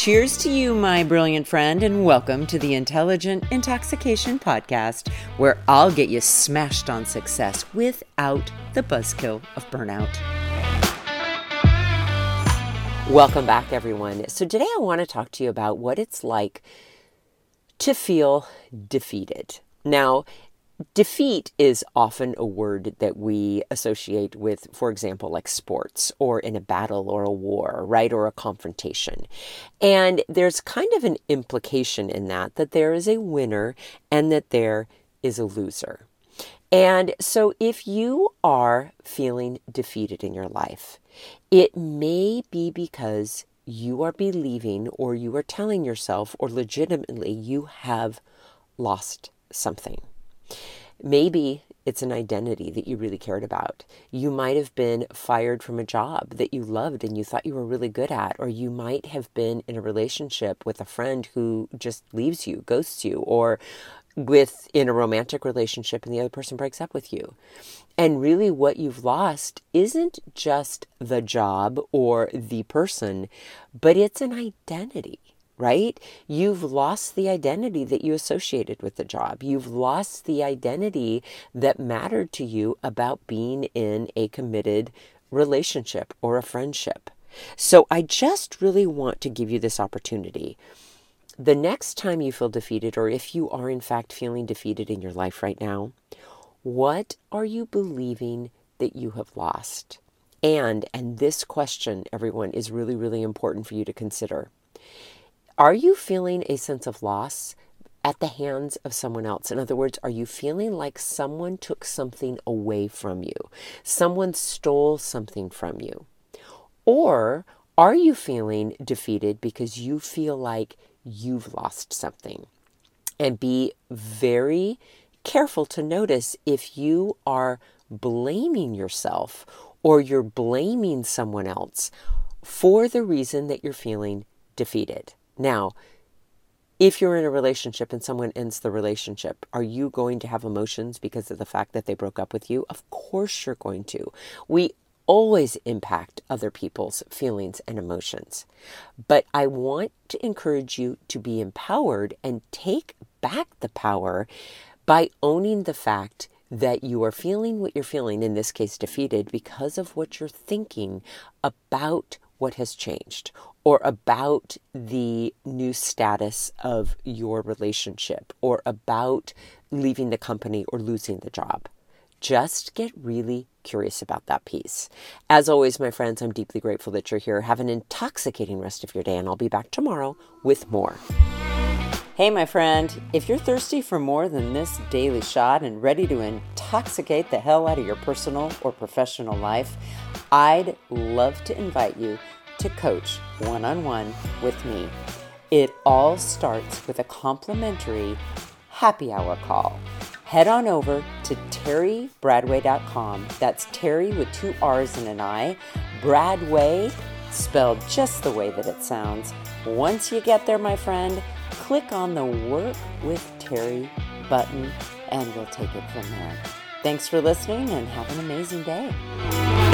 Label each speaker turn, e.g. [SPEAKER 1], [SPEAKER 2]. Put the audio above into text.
[SPEAKER 1] Cheers to you, my brilliant friend, and welcome to the Intelligent Intoxication Podcast, where I'll get you smashed on success without the buzzkill of burnout. Welcome back, everyone. So, today I want to talk to you about what it's like to feel defeated. Now, defeat is often a word that we associate with, for example, like sports or in a battle or a war, right? Or a confrontation. And there's kind of an implication in that, that there is a winner and that there is a loser. And so if you are feeling defeated in your life, it may be because you are believing or you are telling yourself or legitimately you have lost something. Maybe it's an identity that you really cared about. You might have been fired from a job that you loved and you thought you were really good at, or you might have been in a relationship with a friend who just leaves you, ghosts you, or with in a romantic relationship and the other person breaks up with you. And really what you've lost isn't just the job or the person, but it's an identity right? You've lost the identity that you associated with the job. You've lost the identity that mattered to you about being in a committed relationship or a friendship. So I just really want to give you this opportunity. The next time you feel defeated, or if you are in fact feeling defeated in your life right now, what are you believing that you have lost? And, and this question, everyone, is really, really important for you to consider. Are you feeling a sense of loss at the hands of someone else? In other words, are you feeling like someone took something away from you? Someone stole something from you? Or are you feeling defeated because you feel like you've lost something? And be very careful to notice if you are blaming yourself or you're blaming someone else for the reason that you're feeling defeated. Now, if you're in a relationship and someone ends the relationship, are you going to have emotions because of the fact that they broke up with you? Of course you're going to. We always impact other people's feelings and emotions. But I want to encourage you to be empowered and take back the power by owning the fact that you are feeling what you're feeling, in this case, defeated, because of what you're thinking about what has changed or about the new status of your relationship or about leaving the company or losing the job. Just get really curious about that piece. As always, my friends, I'm deeply grateful that you're here. Have an intoxicating rest of your day, and I'll be back tomorrow with more. Hey, my friend, if you're thirsty for more than this daily shot and ready to intoxicate the hell out of your personal or professional life, I'd love to invite you to coach one on one with me. It all starts with a complimentary happy hour call. Head on over to terribradway.com. That's Terri with two R's and an I. Bradway, spelled just the way that it sounds. Once you get there, my friend, click on the Work with Terri button and we'll take it from there. Thanks for listening and have an amazing day.